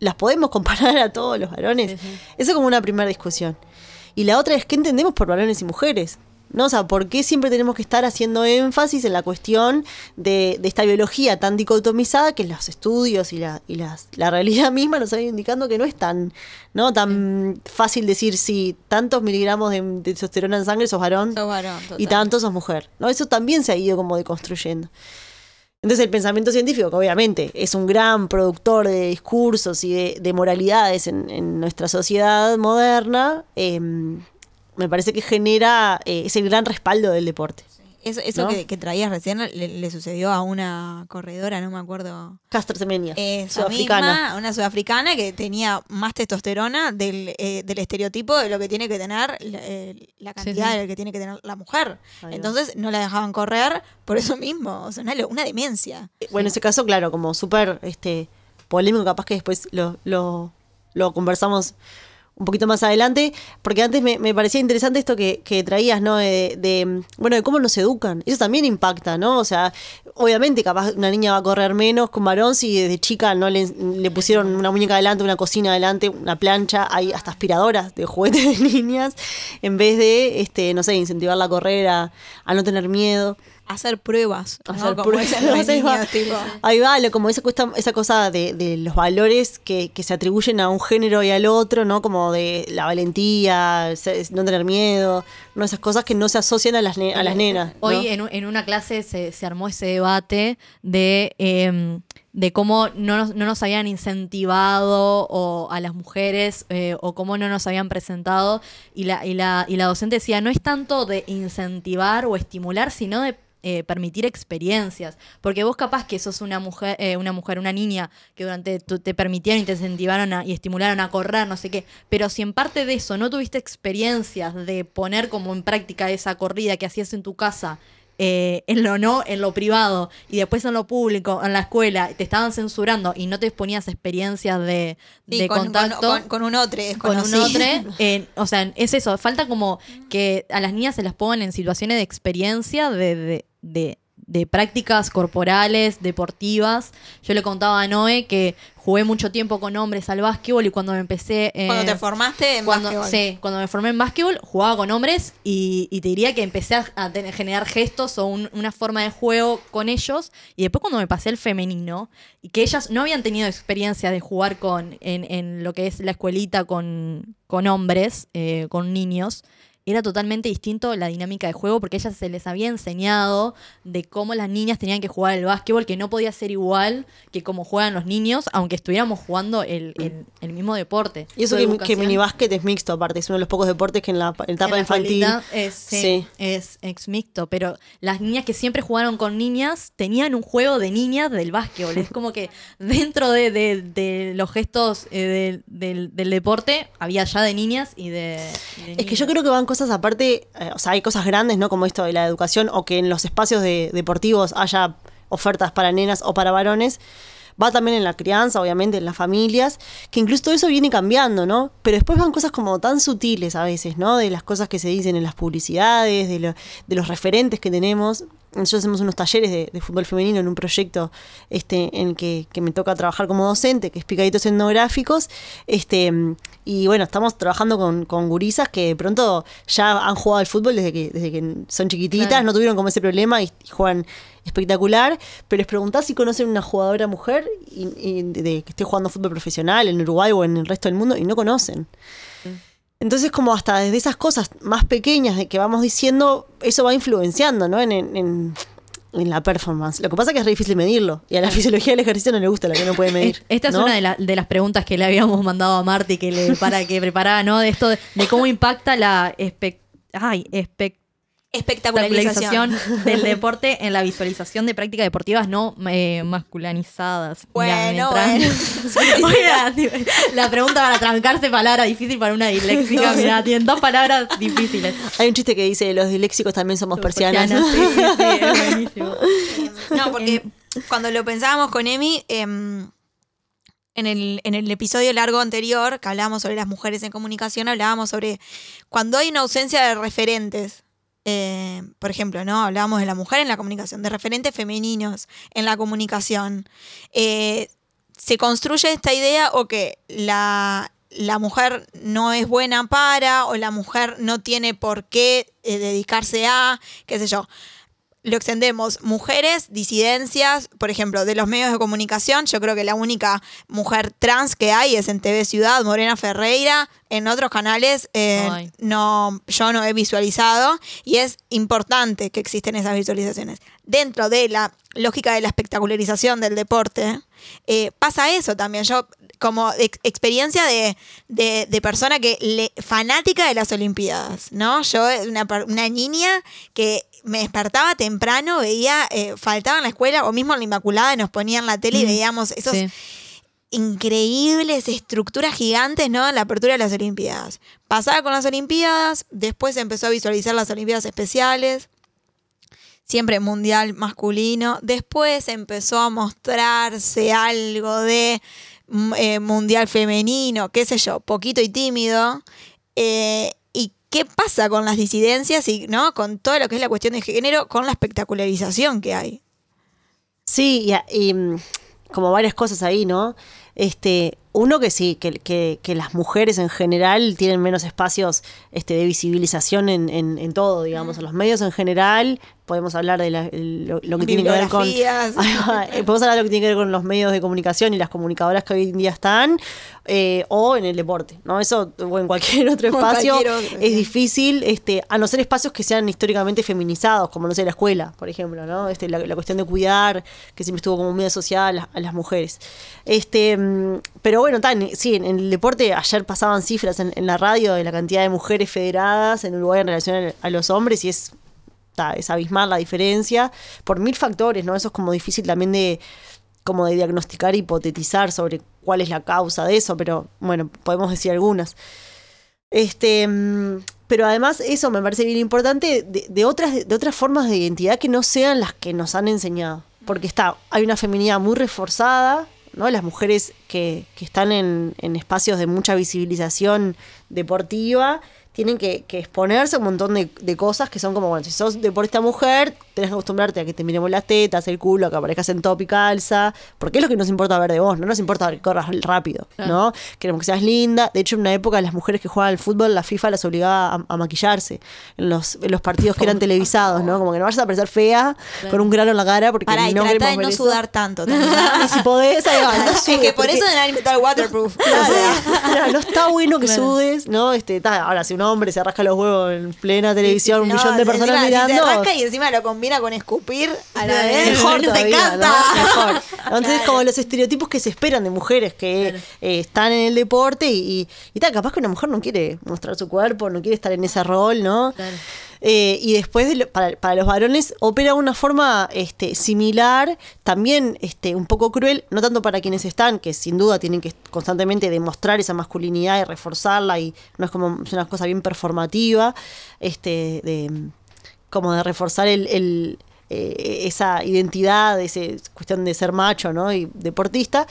¿las podemos comparar a todos los varones? Esa es como una primera discusión. Y la otra es qué entendemos por varones y mujeres. ¿No? O sea, ¿por qué siempre tenemos que estar haciendo énfasis en la cuestión de, de esta biología tan dicotomizada que los estudios y, la, y las, la realidad misma nos han ido indicando que no es tan, ¿no? tan fácil decir si tantos miligramos de, de testosterona en sangre sos varón Sos varón, y tantos sos mujer? ¿no? Eso también se ha ido como deconstruyendo. Entonces el pensamiento científico, que obviamente es un gran productor de discursos y de, de moralidades en, en nuestra sociedad moderna, eh, me parece que genera eh, ese gran respaldo del deporte. Eso, eso ¿no? que, que traías recién le, le sucedió a una corredora, no me acuerdo. Castro Semenya, Esa sudafricana. misma, una sudafricana que tenía más testosterona del, eh, del estereotipo de lo que tiene que tener la, eh, la cantidad sí. de lo que tiene que tener la mujer. Entonces no la dejaban correr por eso mismo. O sea, una, demencia. Eh, Bueno, ese caso, claro, como súper este, polémico, capaz que después lo, lo, lo conversamos un poquito más adelante, porque antes me, me parecía interesante esto que, que traías, ¿no? De, de, bueno, de cómo nos educan. Eso también impacta, ¿no? O sea, obviamente capaz una niña va a correr menos con varón si desde chica no le, pusieron una muñeca adelante, una cocina adelante, una plancha, hay hasta aspiradoras de juguetes de niñas, en vez de, este, no sé, incentivarla a correr, a, a no tener miedo. Hacer pruebas. ¿no? Hacer Como pruebas, ahí va. niños, tipo. Ahí va, lo- como esa, cuesta- esa cosa de, de los valores que, que se atribuyen a un género y al otro, ¿no? Como de la valentía, no tener miedo, ¿no? Esas cosas que no se asocian a las, ne- a las nenas. ¿no? Hoy en, en una clase se, se armó ese debate de, eh, de cómo no nos, no nos habían incentivado o a las mujeres eh, o cómo no nos habían presentado y la, y, la, y la docente decía, no es tanto de incentivar o estimular, sino de eh, permitir experiencias. Porque vos capaz que sos una mujer, eh, una mujer, una niña, que durante tu- te permitieron y te incentivaron a- y estimularon a correr, no sé qué. Pero si en parte de eso no tuviste experiencias de poner como en práctica esa corrida que hacías en tu casa, eh, en lo no, en lo privado, y después en lo público, en la escuela, te estaban censurando y no te ponías experiencias de, Sí, de con, contacto con, con- con un otro. con un otro. eh, o sea, es eso. Falta como que a las niñas se las pongan en situaciones de experiencia, de, de, de- de prácticas corporales, deportivas. Yo le contaba a Noé que jugué mucho tiempo con hombres al básquetbol y cuando me empecé... eh, Cuando te formaste en cuando, básquetbol. sí, cuando me formé en básquetbol, jugaba con hombres y, y te diría que empecé a, a tener- generar gestos o un- una forma de juego con ellos. Y después cuando me pasé al femenino, y que ellas no habían tenido experiencia de jugar con en, en lo que es la escuelita con, con hombres, eh, con niños, era totalmente distinto la dinámica de juego porque ellas se les había enseñado de cómo las niñas tenían que jugar el básquetbol, que no podía ser igual que como juegan los niños, aunque estuviéramos jugando el, el- el mismo deporte. Y eso que, que es mixto, aparte, es uno de los pocos deportes que en la etapa en la infantil. Es, sí, Sí. es mixto, pero las niñas que siempre jugaron con niñas tenían un juego de niñas del básquetbol. Es como que dentro de, de- de los gestos eh, del- del, del deporte había ya de niñas y de, y de Es que yo creo que van cosas aparte, eh, o sea, hay cosas grandes, ¿no? Como esto de la educación o que en los espacios de- deportivos haya ofertas para nenas o para varones. Va también en la crianza, obviamente, en las familias, que incluso todo eso viene cambiando, ¿no? Pero después van cosas como tan sutiles a veces, ¿no? De las cosas que se dicen en las publicidades, de, de los referentes que tenemos. Nosotros hacemos unos talleres de, de fútbol femenino en un proyecto este, en el que, que me toca trabajar como docente, que es Picaditos Etnográficos. Este, y bueno, estamos trabajando con, con gurisas que de pronto ya han jugado al fútbol desde que, desde que son chiquititas, Claro. no tuvieron como ese problema y, y juegan espectacular. Pero les preguntás si conocen una jugadora mujer y, y de, de que esté jugando fútbol profesional en Uruguay o en el resto del mundo y no conocen. Entonces, como hasta desde esas cosas más pequeñas de que vamos diciendo, eso va influenciando, ¿no? En, en- en- en la performance. Lo que pasa es que es re difícil medirlo. Y a la fisiología del ejercicio no le gusta lo que no puede medir. Es- Esta es ¿no? una de, la- de las preguntas que le habíamos mandado a Marty que le, para que preparara, ¿no? De esto de, de cómo impacta la espec- ay, Espectacularización. espectacularización del deporte en la visualización de prácticas deportivas no eh, masculinizadas. Bueno, Oiga, la pregunta para trancarse palabra difícil para una disléxica. Mirá, tienen dos palabras difíciles. Hay un chiste que dice, los disléxicos también somos persianas. Persianas, sí, sí, buenísimo. No, porque cuando lo pensábamos con Emi, em, en, el, en el episodio largo anterior, que hablábamos sobre las mujeres en comunicación, hablábamos sobre cuando hay una ausencia de referentes. Eh, por ejemplo, ¿no? Hablábamos de la mujer en la comunicación, de referentes femeninos en la comunicación. Eh, se construye esta idea o que la, la mujer no es buena para o la mujer no tiene por qué eh, dedicarse a, qué sé yo. Lo extendemos, mujeres, disidencias, por ejemplo, de los medios de comunicación, yo creo que la única mujer trans que hay es en TV Ciudad, Morena Ferreira, en otros canales eh, no, yo no he visualizado y es importante que existen esas visualizaciones. Dentro de la lógica de la espectacularización del deporte, eh, pasa eso también. Yo, como ex- experiencia de, de- de persona que le, fanática de las Olimpiadas, ¿no? Yo, una, niña que me despertaba temprano, veía, eh, faltaba en la escuela, o mismo en la Inmaculada nos ponían la tele y veíamos esos Sí. increíbles estructuras gigantes, ¿no? En la apertura de las Olimpiadas. Pasaba con las Olimpiadas, después empezó a visualizar las Olimpiadas especiales, siempre mundial masculino. Después empezó a mostrarse algo de mm, eh, mundial femenino, qué sé yo, poquito y tímido. Eh, ¿Y qué pasa con las disidencias y no con todo lo que es la cuestión de género, con la espectacularización que hay? Sí, y, mm, como varias cosas ahí, ¿no? Este, uno que sí, que, que- que las mujeres en general tienen menos espacios este, de visibilización en, en- en todo, digamos, en los medios en general. Podemos hablar de la- lo, lo que tiene que ver con. Eh, Podemos hablar de lo que tiene que ver con los medios de comunicación y las comunicadoras que hoy en día están, eh, o en el deporte, ¿no? Eso, o en cualquier otro espacio, cualquier es difícil, este, a no ser espacios que sean históricamente feminizados, como no sé, la escuela, por ejemplo, ¿no? Este, la, la cuestión de cuidar, que siempre estuvo como muy asociada a las, a las mujeres. Este, mm, pero bueno, sí, en, el deporte ayer pasaban cifras en, la radio de la cantidad de mujeres federadas en Uruguay en relación a, los hombres y es, ta, es abismal la diferencia por mil factores, ¿no? Eso es como difícil también de como de diagnosticar, hipotetizar sobre cuál es la causa de eso, pero bueno, podemos decir algunas. Este, mm, pero además eso me parece bien importante de otras de otras formas de identidad que no sean las que nos han enseñado, porque está hay una feminidad muy reforzada, ¿no? Las mujeres que, que están en, en espacios de mucha visibilización deportiva tienen que, que exponerse a un montón de, de cosas que son como, bueno, si sos deportista mujer, tenés que acostumbrarte a que te miremos las tetas, el culo, a que aparezcas en top y calza, porque es lo que nos importa ver de vos, no nos importa que corras rápido, ¿no? Queremos que seas linda. De hecho, en una época las mujeres que jugaban al fútbol, la FIFA las obligaba a, a maquillarse en los, en los partidos que eran televisados, ¿no? Como que no vayas a parecer fea con un grano en la cara porque Pará, y no trata queremos de no eso. sudar tanto. Y si podés, ahí va, no es sudes, que por porque- eso deben inventar waterproof. Claro, claro, no está bueno que sudes, ¿no? Este, ta, ahora, si un hombre se rasca los huevos en plena televisión, un millón de encima, personas si mirando. se rasca y encima lo combina con escupir a la vez. Mejor todavía. ¿no? Mejor. Entonces, como los estereotipos que se esperan de mujeres que eh, están en el deporte y, y, y tal, capaz que una mujer no quiere mostrar su cuerpo, no quiere estar en ese rol, ¿no? Claro. Eh, y después, de lo- para, para los varones, opera de una forma este, similar, también este, un poco cruel, no tanto para quienes están, que sin duda tienen que constantemente demostrar esa masculinidad y reforzarla, y no es como es una cosa bien performativa, este, de, como de reforzar el, el, eh, esa identidad, esa cuestión de ser macho ¿no? y deportista,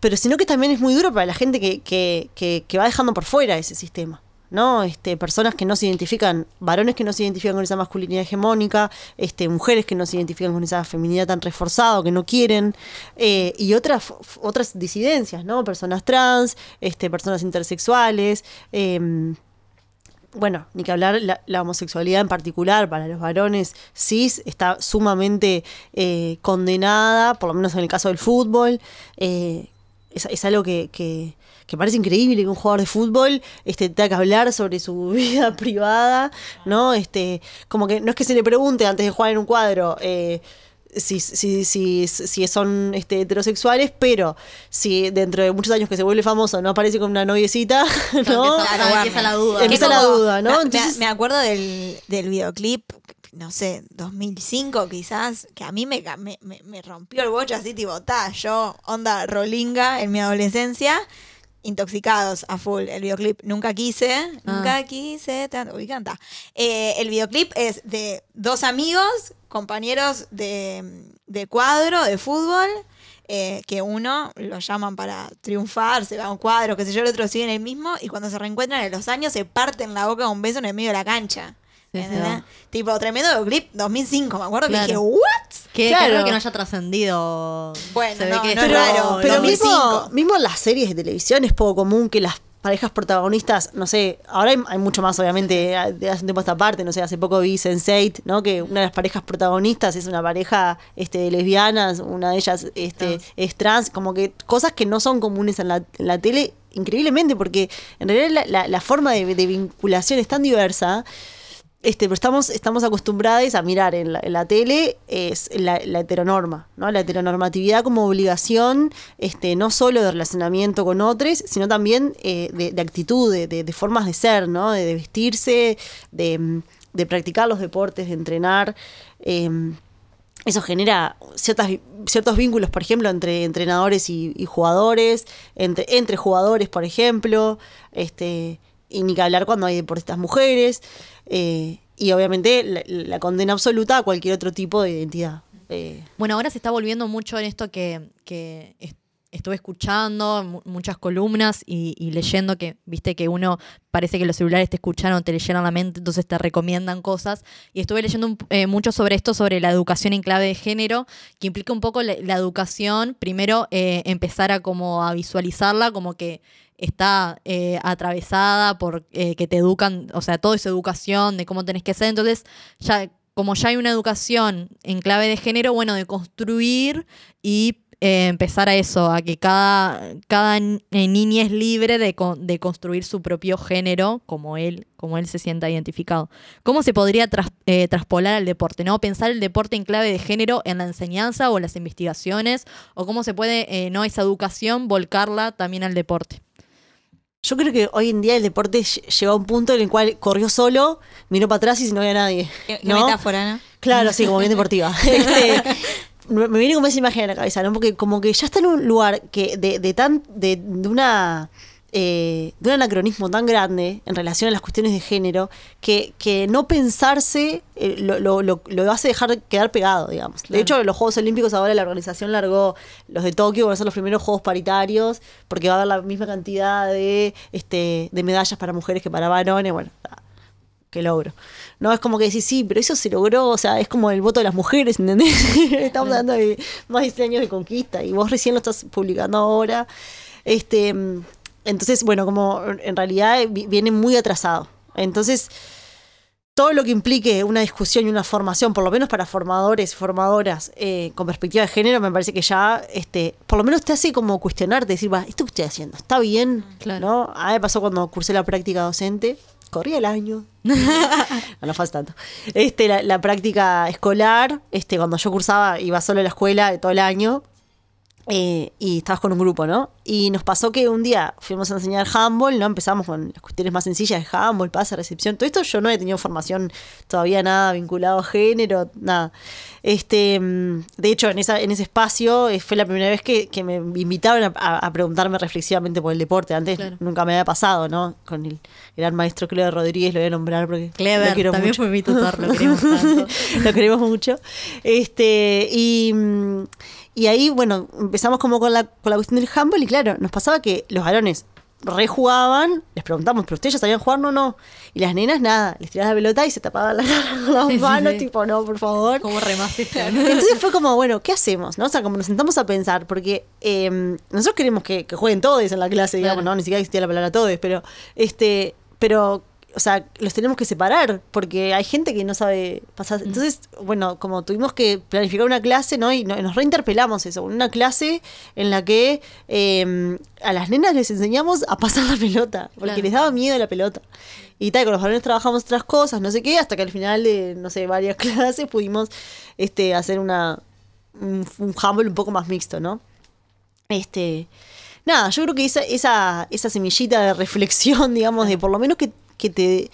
pero sino que también es muy duro para la gente que, que, que, que va dejando por fuera ese sistema. ¿No? Este, personas que no se identifican, varones que no se identifican con esa masculinidad hegemónica, este, mujeres que no se identifican con esa feminidad tan reforzada, que no quieren, eh, y otras, otras disidencias, ¿no? Personas trans, este, personas intersexuales, em, bueno, ni que hablar, la, la homosexualidad en particular para los varones cis está sumamente eh, condenada, por lo menos en el caso del fútbol. eh, es, es algo que- que parece increíble que un jugador de fútbol este, tenga que hablar sobre su vida privada, ¿no? Este, como que no es que se le pregunte antes de jugar en un cuadro. eh, si, si, si, si son este, heterosexuales, pero si dentro de muchos años que se vuelve famoso no aparece con una noviecita, ¿no? Claro, Claro, empieza la duda. Empieza la como- duda, ¿no? Me- Entonces- me, acuerdo del, del videoclip, no sé, 2005 quizás, que a mí me, me- me rompió el bocho así, tipo, ta, yo, onda rolinga en mi adolescencia, intoxicados a full. El videoclip Nunca quise, nunca quise, tanto, uy, canta. Eh, el videoclip es de dos amigos, compañeros de, de cuadro, de fútbol, eh, que uno lo llaman para triunfar, se va a un cuadro, que sé yo, el otro sigue en el mismo, y cuando se reencuentran en los años se parten la boca con un beso en el medio de la cancha. Sí, sí. ¿Entendés? Tipo, tremendo videoclip, 2005, me acuerdo Claro. que dije, ¿what? Que Claro. qué raro que no haya trascendido. Bueno, Se ve no, que no es es raro, como Pero mismo, 2005. mismo en las series de televisión es poco común que las parejas protagonistas, no sé, ahora hay, hay mucho más, obviamente, de hace un tiempo a esta parte, no sé, hace poco vi Sense8, ¿no? Que una de las parejas protagonistas es una pareja este, de lesbianas, una de ellas este, es trans, como que cosas que no son comunes en la, en la tele, increíblemente, porque en realidad la, la- la forma de, de vinculación es tan diversa. Este, pero estamos, estamos acostumbrados a mirar en la, tele es la, heteronorma, ¿no? La heteronormatividad como obligación, este, no solo de relacionamiento con otros, sino también eh, de, de actitud, de, formas de ser, ¿no? De, vestirse, de, practicar los deportes, de entrenar. em, eso genera ciertas, ciertos vínculos, por ejemplo, entre entrenadores y, y jugadores, entre, entre jugadores, por ejemplo, este, y ni que hablar cuando hay deportistas mujeres, eh, y obviamente la, condena absoluta a cualquier otro tipo de identidad. Eh, Bueno, ahora se está volviendo mucho en esto que, que estuve escuchando, mu- muchas columnas y, y leyendo que, viste, que uno parece que los celulares te escuchan o te leyeron la mente, entonces te recomiendan cosas. Y estuve leyendo eh, mucho sobre esto, sobre la educación en clave de género, que implica un poco la, educación, primero eh, empezar a como visualizarla como que está eh, atravesada por que te educan, o sea, todo es educación de cómo tenés que ser, entonces ya como ya hay una educación en clave de género, bueno, de construir y eh, empezar a eso, a que cada, cada eh, niña es libre de, con- de construir su propio género como él, como él se sienta identificado. ¿Cómo se podría tras- eh, traspolar al deporte? ¿no? Pensar el deporte en clave de género en la enseñanza o en las investigaciones, o cómo se puede, eh, no esa educación, volcarla también al deporte. yo creo que hoy en día el deporte lle- llegó a un punto en el cual corrió solo, miró para atrás y si no había nadie. Qué ¿no? metáfora, ¿no? Claro, sí, como bien deportiva. Este, me viene como esa imagen a la cabeza, ¿no? Porque como que ya está en un lugar que de, de tan, de, de una eh, de un anacronismo tan grande en relación a las cuestiones de género que, que no pensarse eh, lo, lo, lo, lo hace dejar quedar pegado, digamos. De hecho, los Juegos Olímpicos ahora la organización largó los de Tokio, van a ser los primeros Juegos paritarios, porque va a haber la misma cantidad de, este, de medallas para mujeres que para varones. Bueno, qué logro. No, es como que decís, sí, pero eso se logró, o sea, es como el voto de las mujeres, ¿entendés? Estamos hablando de más de 100 años de conquista y vos recién lo estás publicando ahora. Este, entonces, bueno, como en realidad vi- viene muy atrasado. Entonces, todo lo que implique una discusión y una formación, por lo menos para formadores y formadoras eh, con perspectiva de género, me parece que ya, este, por lo menos te hace como cuestionarte, decir, va, ¿esto que estoy haciendo? ¿Está bien? Claro. ¿No? A mí me pasó cuando cursé la práctica docente, corría el año. no, no tanto. Este, la, la práctica escolar, este, cuando yo cursaba, iba solo a la escuela todo el año. Eh, y estabas con un grupo, ¿no? Y nos pasó que un día fuimos a enseñar handball, ¿no? Empezamos con las cuestiones más sencillas de handball, pase, recepción. Todo esto yo no he tenido formación todavía nada vinculado a género, nada. Este, mm, de hecho, en, esa, en ese espacio eh, fue la primera vez que, que me invitaron a, a- a preguntarme reflexivamente por el deporte. Antes Claro. nunca me había pasado, ¿no? Con el gran maestro Cleber Rodríguez, lo voy a nombrar porque lo Clever, quiero también mucho. fue mi tutor, lo queremos tanto. lo queremos mucho. Este, y, mm, y ahí, bueno, empezamos como con la, con la cuestión del handball y claro, nos pasaba que los varones rejugaban, les preguntamos, ¿pero ustedes ya sabían jugar? No, no. Y las nenas, nada, les tiraban la pelota y se tapaban la cara con las Sí, sí, manos, sí. tipo, no, por favor. ¿Cómo remaste? Entonces fue como, bueno, ¿qué hacemos? ¿no? O sea, como nos sentamos a pensar, porque eh, nosotros queremos que, que jueguen todos en la clase, digamos, Claro. ¿no? Ni siquiera existía la palabra todos, pero, este, pero, o sea, los tenemos que separar, porque hay gente que no sabe pasar. Entonces, bueno, como tuvimos que planificar una clase, ¿no? Y no- nos reinterpelamos eso, una clase en la que eh, a las nenas les enseñamos a pasar la pelota, porque Claro. les daba miedo la pelota. Y tal, con los varones trabajamos otras cosas, no sé qué, hasta que al final de, no sé, varias clases pudimos este, hacer una, un, un handball un poco más mixto, ¿no? Este, nada, yo creo que esa, esa, esa semillita de reflexión, digamos, de por lo menos que, que te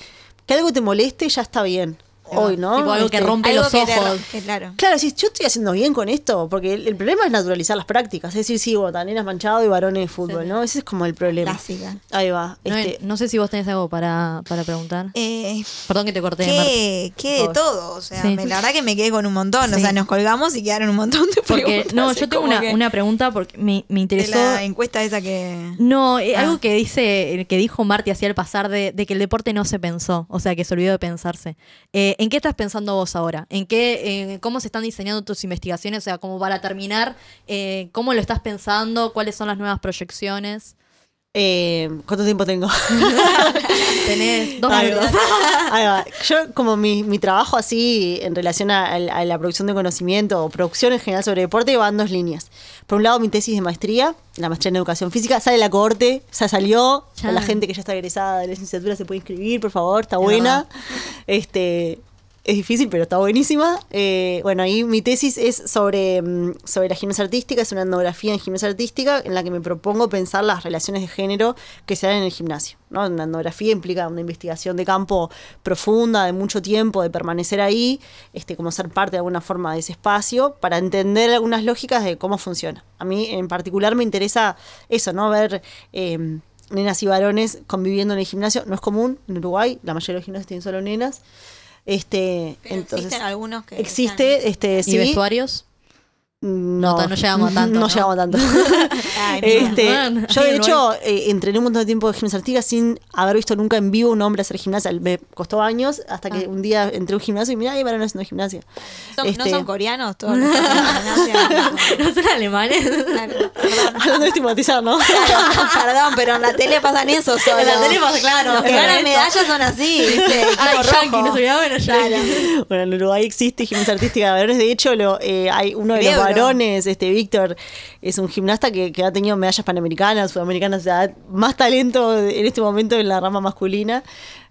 que algo te moleste, ya está bien. Hoy, ¿no? Tipo algo que Este, rompe Algo los que ojos. claro. Claro, si yo estoy haciendo bien con esto, porque el, el problema es naturalizar las prácticas, es decir, sí, botaneras manchado y varones de fútbol, Sí. ¿no? Ese es como el problema. Clásica. Ahí va. No, Este, no sé si vos tenés algo para, para preguntar. Eh, Perdón que te corté. ¿Qué, qué de todo? O sea, Sí. me- la verdad que me quedé con un montón. O sea, nos colgamos y quedaron un montón de Porque, preguntas. no, yo tengo una, una pregunta porque me, me de interesó. la encuesta esa que... No, eh, Ah. algo que dice, que dijo Marty hacia el pasar de, de que el deporte no se pensó, o sea, que se olvidó de pensarse. Eh, ¿En qué estás pensando vos ahora? ¿En qué, eh, cómo se están diseñando tus investigaciones? O sea, como para terminar, eh, ¿cómo lo estás pensando? ¿Cuáles son las nuevas proyecciones? Eh, ¿Cuánto tiempo tengo? Tenés dos Ahí minutos. va. Ahí va. Yo, como mi, mi trabajo así en relación a, a la producción de conocimiento o producción en general sobre deporte, va en dos líneas. Por un lado, mi tesis de maestría, la maestría en educación física, sale la cohorte, ya salió. Ya. La gente que ya está egresada de la licenciatura se puede inscribir, por favor, está buena. Este. Es difícil, pero está buenísima. Eh, bueno, ahí mi tesis es sobre, mm, sobre la gimnasia artística, es una etnografía en gimnasia artística en la que me propongo pensar las relaciones de género que se dan en el gimnasio. ¿no? Una etnografía implica una investigación de campo profunda, de mucho tiempo, de permanecer ahí, este, como ser parte de alguna forma de ese espacio, para entender algunas lógicas de cómo funciona. A mí en particular me interesa eso, ¿no? Ver eh, nenas y varones conviviendo en el gimnasio. No es común en Uruguay, la mayoría de los gimnasios tienen solo nenas. Este, Pero entonces, existen algunos que Existe, este, ¿Y sí. vestuarios? No, No, no llegamos a tanto, No, ¿no? llegamos a tanto. Ay. Este, Bueno, yo, de ahí hecho, eh, entrené un montón de tiempo de gimnasia artística sin haber visto nunca en vivo un hombre hacer gimnasia. Me costó años hasta que Ah. un día entré a un gimnasio y mirá, hay varones haciendo gimnasia. Son- Este, ¿No son coreanos todos los? ¿No son alemanes? Claro. Hablando de estigmatizar, ¿no? Claro, perdón, pero en la tele pasan eso solo. En la tele pasa, claro. Los que Claro, ganan medallas son así, Ay. Yankee, nos olvidamos de los Yankees. Bueno, en Uruguay existe gimnasia artística de varones. De hecho, lo, eh, hay uno de los Varones, este Víctor, es un gimnasta que, ha tenido medallas panamericanas, sudamericanas, o sea, más talento en este momento en la rama masculina,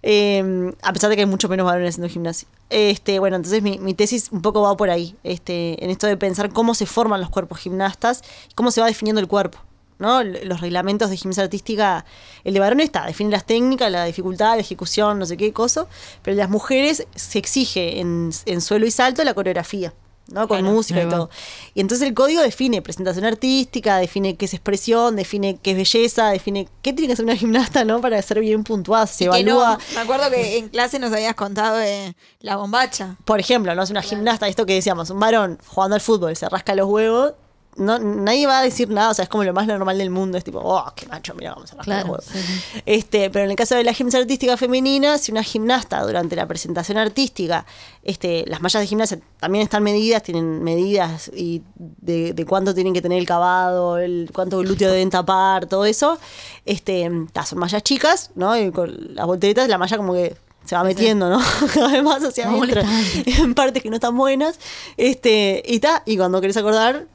eh, a pesar de que hay mucho menos varones haciendo gimnasia. Este, bueno, entonces mi, tesis un poco va por ahí, este, en esto de pensar cómo se forman los cuerpos gimnastas y cómo se va definiendo el cuerpo. ¿no? Los reglamentos de gimnasia artística, el de varones está, define las técnicas, la dificultad, la ejecución, no sé qué cosa, pero de las mujeres se exige en, en suelo y salto la coreografía. ¿No? Con Claro, música y todo. Y entonces el código define presentación artística, define qué es expresión, define qué es belleza, define qué tiene que hacer una gimnasta, ¿no? Para ser bien puntuada. Se Y que no, evalúa. me acuerdo que en clase nos habías contado de la bombacha. Por ejemplo, no es una gimnasta, esto que decíamos, un varón jugando al fútbol, se rasca los huevos, no, nadie va a decir nada, o sea, es como lo más normal del mundo, es tipo, oh, qué macho, mira, vamos a rascar Claro, sí. Este, pero en el caso de la gimnasia artística femenina, si una gimnasta durante la presentación artística, este, las mallas de gimnasia también están medidas, tienen medidas y de, de cuánto tienen que tener el cavado, el cuánto glúteo deben tapar, todo eso, este, son mallas chicas, ¿no? Y con las volteretas, la malla como que se va metiendo, ¿no? Cada vez más hacia adentro, en partes que no están buenas, este, y ta, y cuando querés acordar,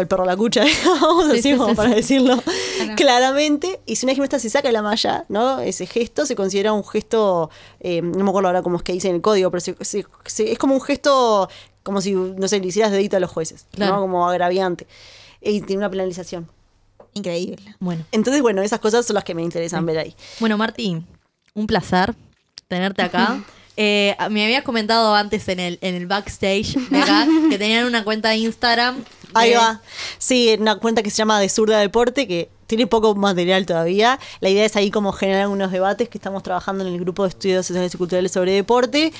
el perro a la cucha, digamos, Sí, así sí, como sí, para decirlo claramente. Y si una gimnasta se saca la malla, ¿no? Ese gesto se considera un gesto, eh, no me acuerdo ahora cómo es que dice en el código, pero se- se- se- es como un gesto, como si, no sé, le hicieras dedito a los jueces, Claro. ¿no? Como agraviante. Y tiene una penalización. Increíble. Bueno. Entonces, bueno, esas cosas son las que me interesan ver ahí. Bueno, Martín, un placer tenerte acá. Eh, me habías comentado antes en el, en el backstage de acá que tenían una cuenta de Instagram. De- Ahí va. Sí, una cuenta que se llama De Zurda Deporte, que tiene poco material todavía. La idea es ahí como generar algunos debates que estamos trabajando en el grupo de estudios sociales y culturales sobre deporte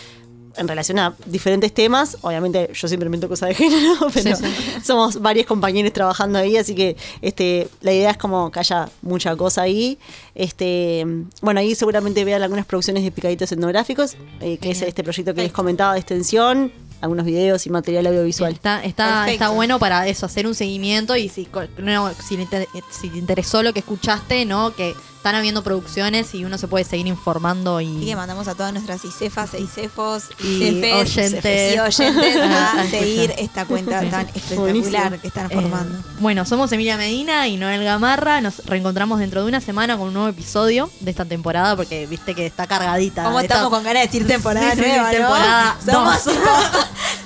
en relación a diferentes temas. Obviamente yo siempre invento cosas de género, pero Sí, somos varios compañeros trabajando ahí, así que este, la idea es como que haya mucha cosa ahí. Este, bueno, ahí seguramente vean algunas producciones de picaditos etnográficos, eh, que es este proyecto que les comentaba de extensión, algunos videos y material audiovisual. Está, está, está bueno para eso, hacer un seguimiento y si, no, si, le inter- si te interesó lo que escuchaste, ¿no? Que están habiendo producciones y uno se puede seguir informando y... mandamos a todas nuestras ICEFAS e ICEFOS Y oyentes. y oyentes A a escuchar. seguir esta cuenta tan espectacular que están Eh, formando. bueno, somos Emilia Medina y Noel Gamarra. Nos reencontramos dentro de una semana con un nuevo episodio de esta temporada porque viste que está cargadita. ¿Cómo Esta- estamos con ganas de decir temporada Sí, nueva, no? temporada Somos tipo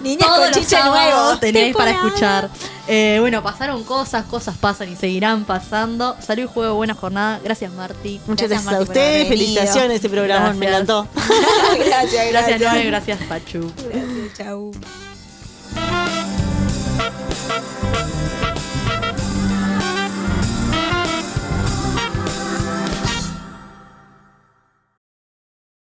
niñas con chiche nuevo. Tenéis para escuchar. Eh, bueno, pasaron cosas, cosas pasan y seguirán pasando. Salud y juego, buena jornada. Gracias, Marti. Muchas Gracias, gracias, a ustedes, felicitaciones este programa, me encantó. gracias, gracias. Gracias, Noel. Gracias, Pachu. Gracias, chau.